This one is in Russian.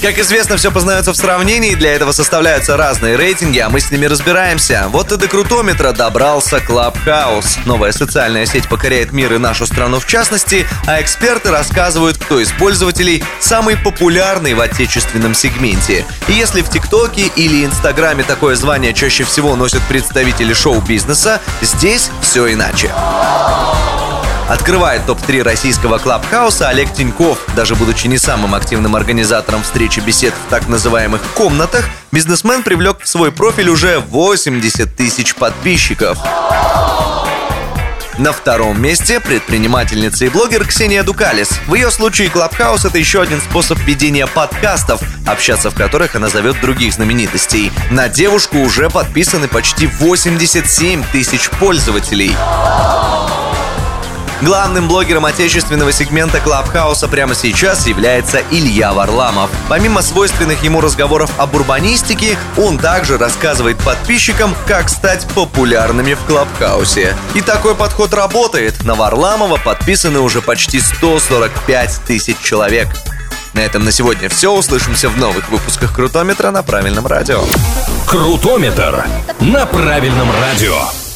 Как известно, все познается в сравнении, для этого составляются разные рейтинги, а мы с ними разбираемся. Вот и до крутометра добрался Clubhouse. Новая социальная сеть покоряет мир и нашу страну в частности, а эксперты рассказывают, кто из пользователей самый популярный в отечественном сегменте. И если в ТикТоке или Инстаграме такое звание чаще всего носят представители шоу-бизнеса, здесь все иначе. Открывает топ-3 российского клабхауса Олег Тиньков. Даже будучи не самым активным организатором встречи бесед в так называемых «комнатах», бизнесмен привлек в свой профиль уже 80 тысяч подписчиков. На втором месте предпринимательница и блогер Ксения Дукалис. В ее случае Клабхаус — это еще один способ ведения подкастов, общаться в которых она зовет других знаменитостей. На девушку уже подписаны почти 87 тысяч пользователей. Главным блогером отечественного сегмента Клабхауса прямо сейчас является Илья Варламов. Помимо свойственных ему разговоров об урбанистике, он также рассказывает подписчикам, как стать популярными в Клабхаусе. И такой подход работает. На Варламова подписаны уже почти 145 тысяч человек. На этом на сегодня все. Услышимся в новых выпусках Крутометра на правильном радио. Крутометр на правильном радио.